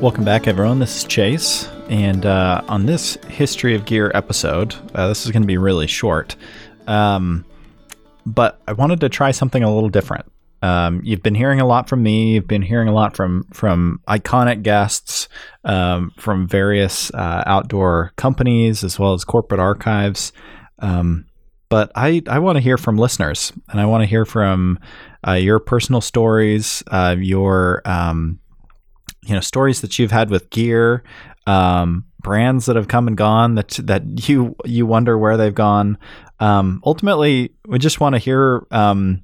Welcome back, everyone. This is Chase, and uh, on this History of Gear episode, uh, this is going to be really short, um, but I wanted to try something a little different. Um, you've been hearing a lot from me. You've been hearing a lot from from iconic guests um, from various uh, outdoor companies as well as corporate archives. Um, but I I want to hear from listeners, and I want to hear from uh, your personal stories, uh, your um, you know stories that you've had with gear, um, brands that have come and gone that that you you wonder where they've gone. Um, ultimately, we just want to hear um,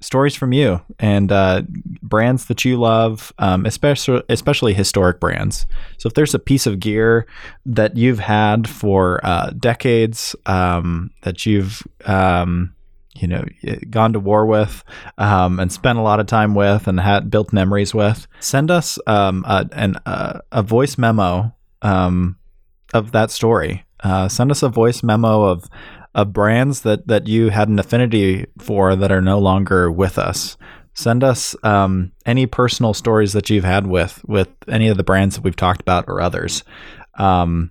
stories from you and uh, brands that you love, um, especially especially historic brands. So if there's a piece of gear that you've had for uh, decades that you've um, you know gone to war with um, and spent a lot of time with and had built memories with. Send us um, a, an, a, a voice memo um, of that story. Uh, send us a voice memo of of brands that that you had an affinity for that are no longer with us. Send us um, any personal stories that you've had with with any of the brands that we've talked about or others. Um,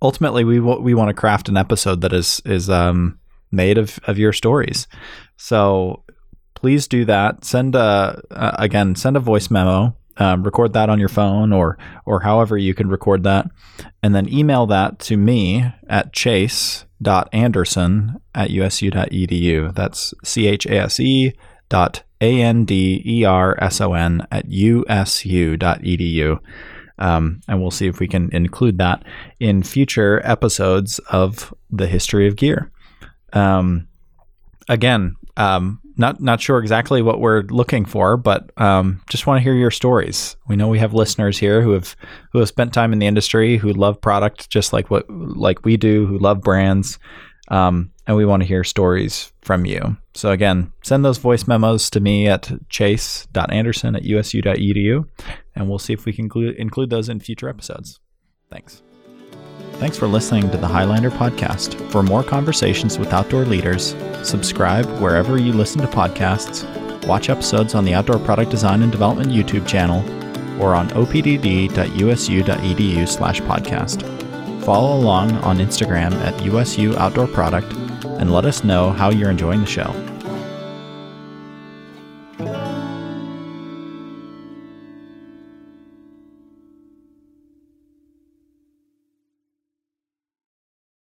ultimately we w- we want to craft an episode that is is um, made of, of your stories. So please do that. Send a, uh, again, send a voice memo. Um, record that on your phone or or however you can record that, and then email that to me at chase.anderson at usu.edu. That's C H A S E dot A N D E R S O N at usu.edu. Um, and we'll see if we can include that in future episodes of the history of gear. Um, again, um, not not sure exactly what we're looking for, but um, just want to hear your stories. We know we have listeners here who have who have spent time in the industry, who love product just like what like we do, who love brands, um, and we want to hear stories from you. So again, send those voice memos to me at chase.anderson at usu.edu, and we'll see if we can include, include those in future episodes. Thanks. Thanks for listening to the Highlander podcast. For more conversations with outdoor leaders, subscribe wherever you listen to podcasts, watch episodes on the Outdoor Product Design and Development YouTube channel, or on opdd.usu.edu slash podcast. Follow along on Instagram at USU Outdoor Product and let us know how you're enjoying the show.